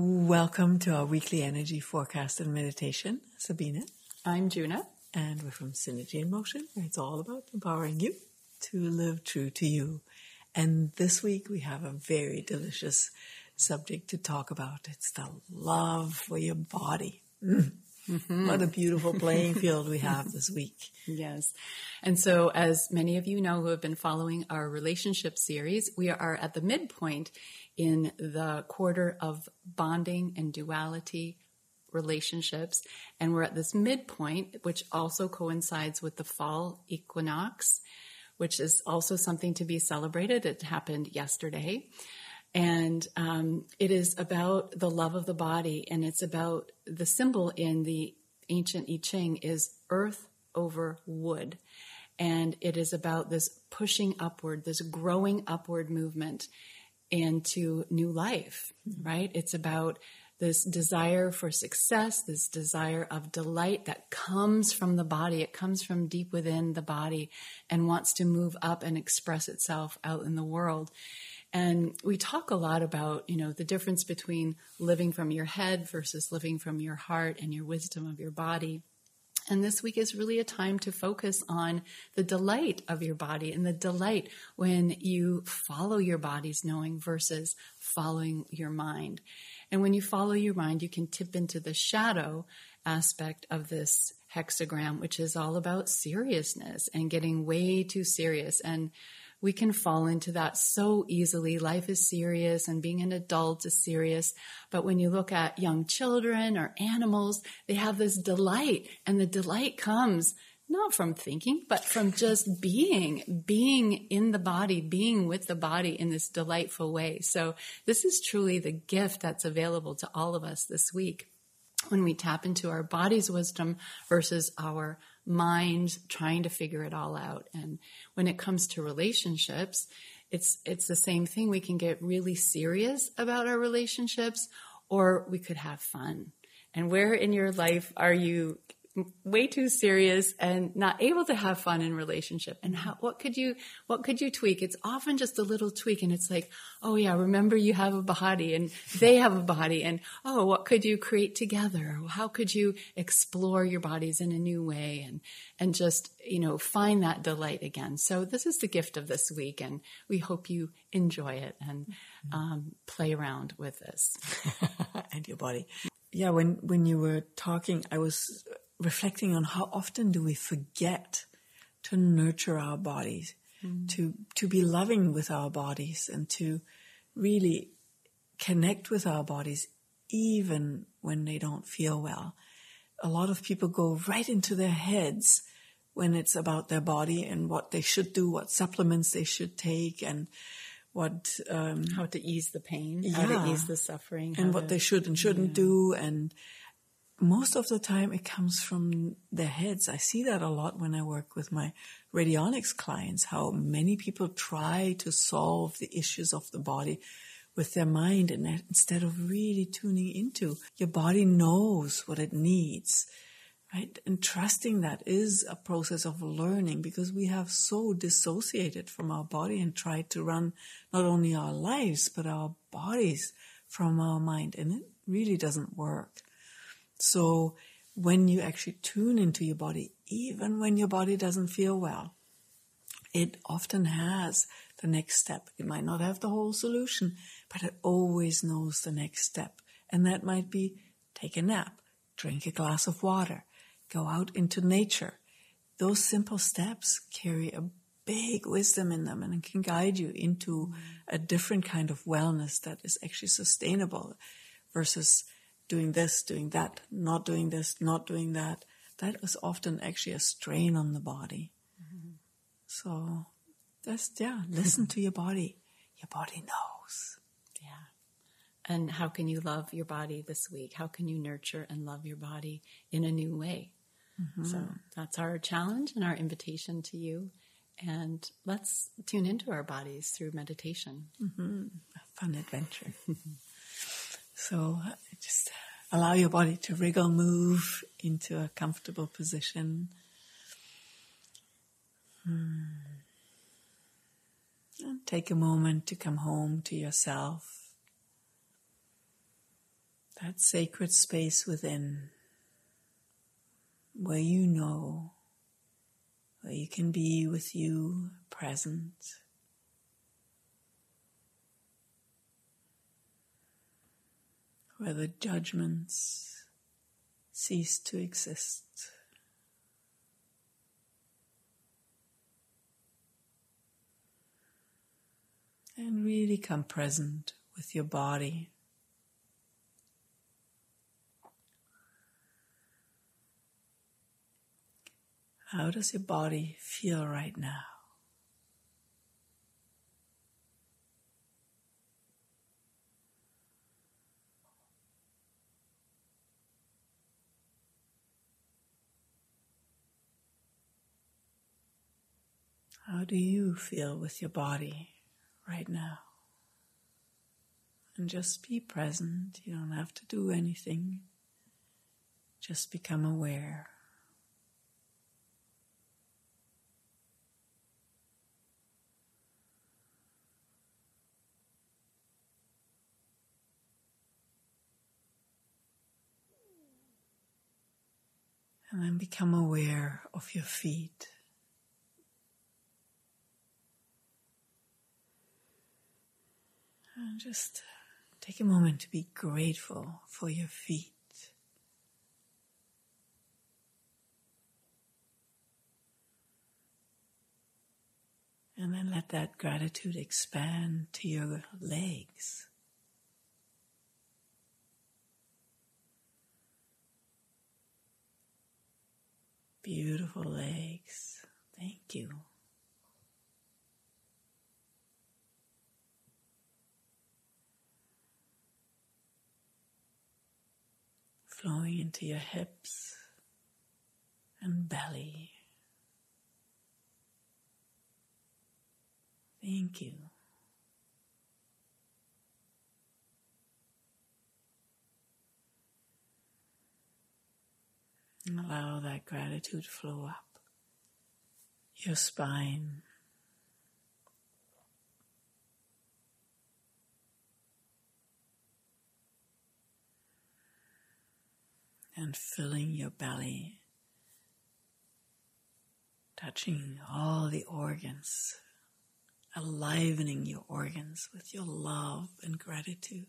Welcome to our weekly energy forecast and meditation. Sabine. I'm Juna. And we're from Synergy in Motion, where it's all about empowering you to live true to you. And this week we have a very delicious subject to talk about. It's the love for your body. Mm. Mm-hmm. What a beautiful playing field we have this week. Yes. And so, as many of you know who have been following our relationship series, we are at the midpoint in the quarter of bonding and duality relationships. And we're at this midpoint, which also coincides with the fall equinox, which is also something to be celebrated. It happened yesterday. And um, it is about the love of the body, and it's about the symbol in the ancient I Ching is earth over wood. And it is about this pushing upward, this growing upward movement into new life, right? It's about this desire for success, this desire of delight that comes from the body. It comes from deep within the body and wants to move up and express itself out in the world. And we talk a lot about, you know, the difference between living from your head versus living from your heart and your wisdom of your body. And this week is really a time to focus on the delight of your body and the delight when you follow your body's knowing versus following your mind. And when you follow your mind, you can tip into the shadow aspect of this hexagram, which is all about seriousness and getting way too serious. And we can fall into that so easily. Life is serious and being an adult is serious. But when you look at young children or animals, they have this delight and the delight comes not from thinking, but from just being, being in the body, being with the body in this delightful way. So this is truly the gift that's available to all of us this week when we tap into our body's wisdom versus our mind trying to figure it all out. And when it comes to relationships, it's it's the same thing. We can get really serious about our relationships or we could have fun. And where in your life are you way too serious and not able to have fun in relationship. And how what could you what could you tweak? It's often just a little tweak and it's like oh yeah remember you have a body and they have a body and oh what could you create together? How could you explore your bodies in a new way and and just you know find that delight again? So this is the gift of this week and we hope you enjoy it and um, play around with this. And your body. Yeah when when you were talking i was reflecting on how often do we forget to nurture our bodies, mm. to to be loving with our bodies, and to really connect with our bodies, even when they don't feel well. A lot of people go right into their heads when it's about their body and what they should do, what supplements they should take, and what um, how to ease the pain, yeah, how to ease the suffering, and what to, they should and shouldn't yeah. do, and most of the time it comes from their heads. I see that a lot when I work with my radionics clients, how many people try to solve the issues of the body with their mind and instead of really tuning into your body knows what it needs. Right? And trusting that is a process of learning because we have so dissociated from our body and tried to run not only our lives, but our bodies from our mind. And it really doesn't work. So when you actually tune into your body, even when your body doesn't feel well, it often has the next step. It might not have the whole solution, but it always knows the next step. And that might be take a nap, drink a glass of water, go out into nature. Those simple steps carry a big wisdom in them and can guide you into a different kind of wellness that is actually sustainable versus doing this, doing that, not doing this, not doing that. That is often actually a strain on the body. Mm-hmm. So just, yeah, listen to your body. Your body knows. Yeah. And how can you love your body this week? How can you nurture and love your body in a new way? Mm-hmm. So that's our challenge and our invitation to you. And let's tune into our bodies through meditation. Mm-hmm. A fun adventure. So just allow your body to wriggle, move into a comfortable position. Hmm. And take a moment to come home to yourself. that sacred space within where you know, where you can be with you present. Where the judgments cease to exist. And really come present with your body. How does your body feel right now? How do you feel with your body right now? And just be present. You don't have to do anything. Just become aware. And then become aware of your feet. And just take a moment to be grateful for your feet. And then let that gratitude expand to your legs. Beautiful legs. Thank you. Flowing into your hips and belly. Thank you. And allow that gratitude flow up your spine. And filling your belly, touching all the organs, enlivening your organs with your love and gratitude.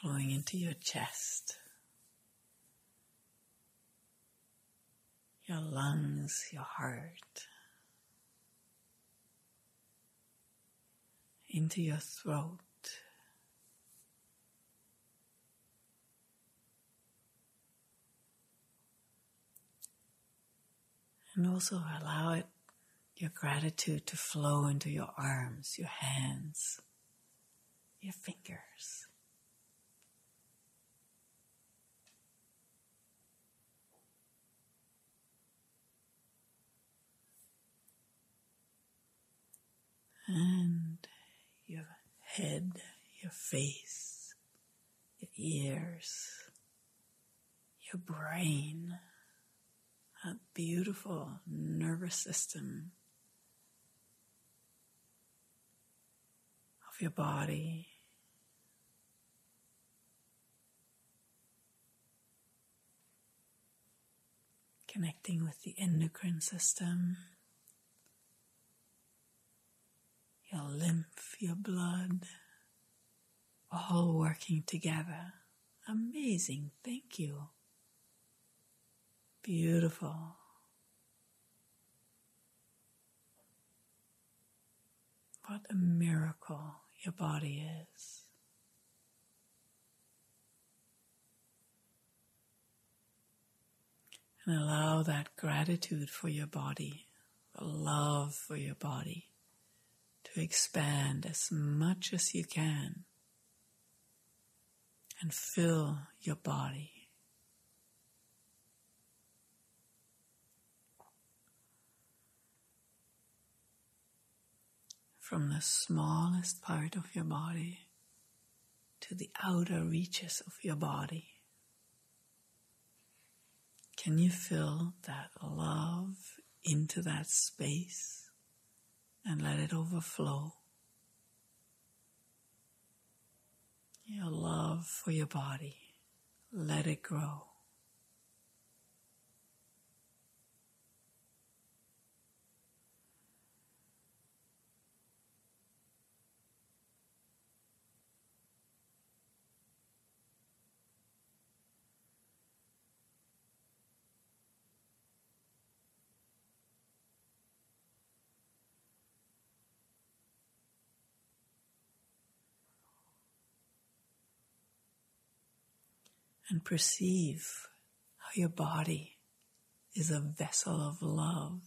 flowing into your chest, your lungs, your heart, into your throat. And also allow it, your gratitude to flow into your arms, your hands, your fingers. and your head, your face, your ears, your brain, that beautiful nervous system of your body. Connecting with the endocrine system. your lymph, your blood, all working together. Amazing. Thank you. Beautiful. What a miracle your body is. And allow that gratitude for your body, the love for your body to expand as much as you can and fill your body. From the smallest part of your body to the outer reaches of your body. Can you feel that love into that space? And let it overflow. Your love for your body, let it grow. And perceive how your body is a vessel of love.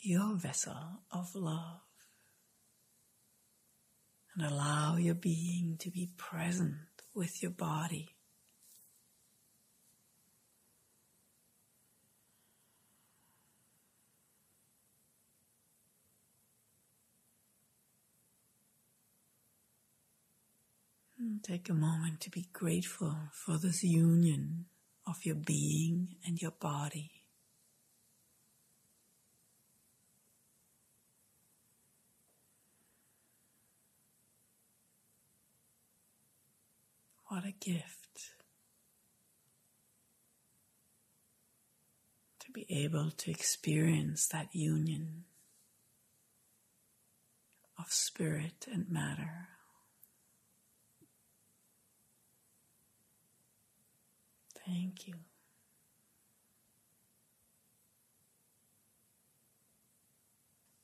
Your vessel of love. And allow your being to be present with your body. Take a moment to be grateful for this union of your being and your body. What a gift to be able to experience that union of spirit and matter. Thank you.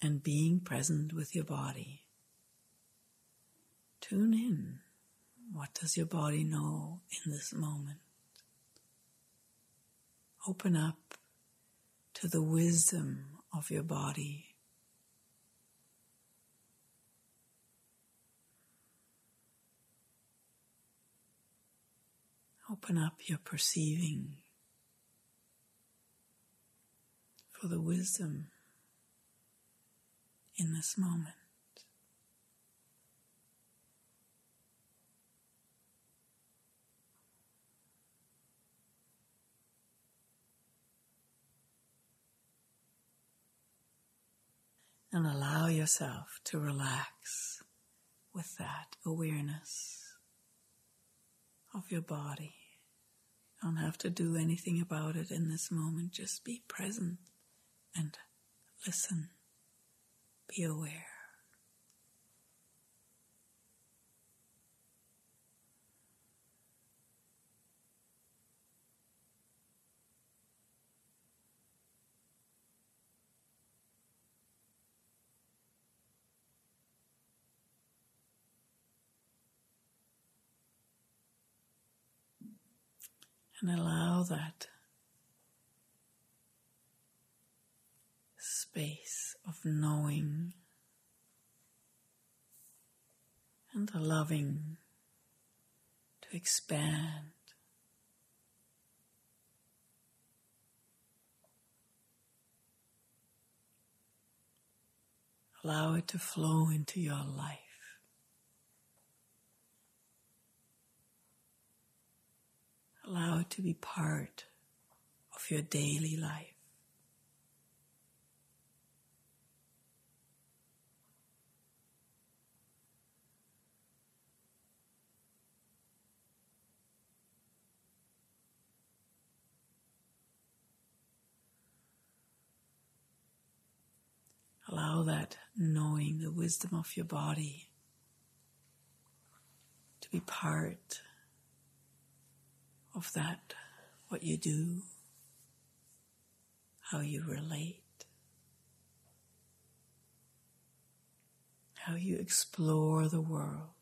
And being present with your body. Tune in. What does your body know in this moment? Open up to the wisdom of your body. Open up your perceiving for the wisdom in this moment. And allow yourself to relax with that awareness of your body. You don't have to do anything about it in this moment. Just be present and listen. Be aware. And allow that space of knowing and loving to expand. Allow it to flow into your life. Allow it to be part of your daily life. Allow that knowing the wisdom of your body to be part of that, what you do, how you relate, how you explore the world.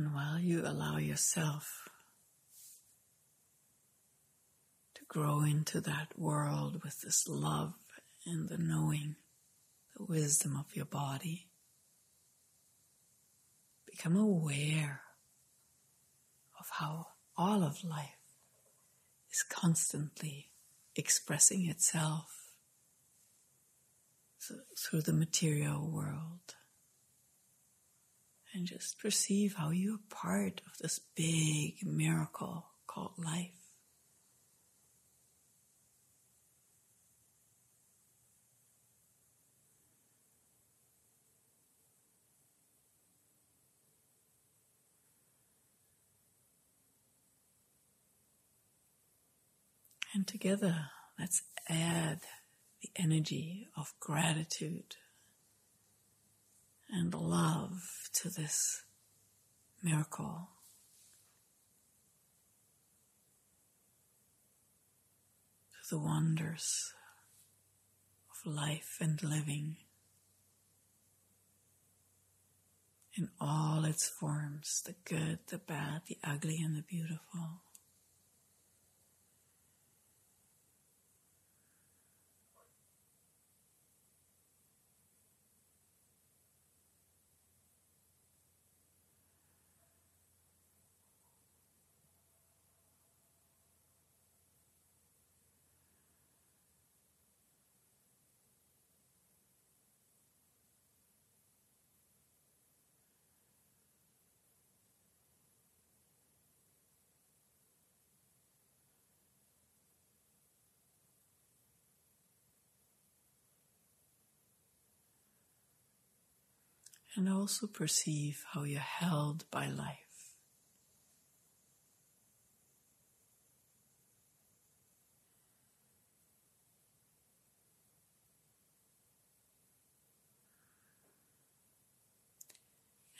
And while you allow yourself to grow into that world with this love and the knowing, the wisdom of your body, become aware of how all of life is constantly expressing itself through the material world. And just perceive how you're part of this big miracle called life. And together, let's add the energy of gratitude and love to this miracle. To the wonders of life and living in all its forms the good, the bad, the ugly, and the beautiful. And also perceive how you're held by life.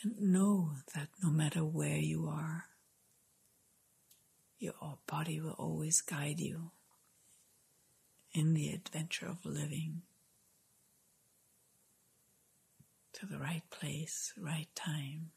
And know that no matter where you are, your body will always guide you in the adventure of living to the right place, right time.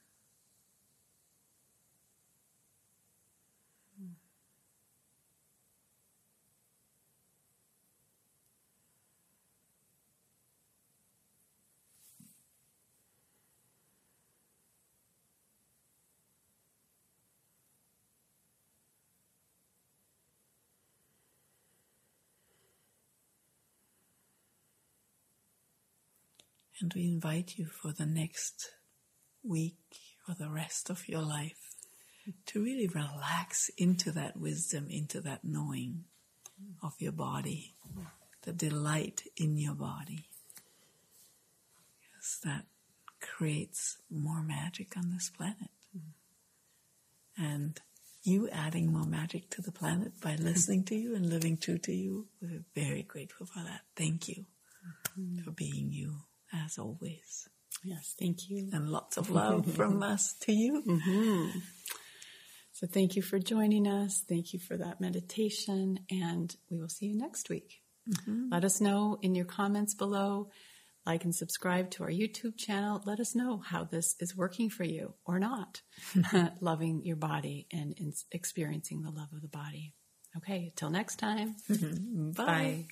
And we invite you for the next week or the rest of your life to really relax into that wisdom, into that knowing of your body, the delight in your body. Because that creates more magic on this planet. And you adding more magic to the planet by listening to you and living true to you, we're very grateful for that. Thank you for being you as always. Yes, thank you. And lots of love from us to you. Mm-hmm. So thank you for joining us. Thank you for that meditation. And we will see you next week. Mm-hmm. Let us know in your comments below. Like and subscribe to our YouTube channel. Let us know how this is working for you or not. Loving your body and experiencing the love of the body. Okay, till next time. Bye. Bye.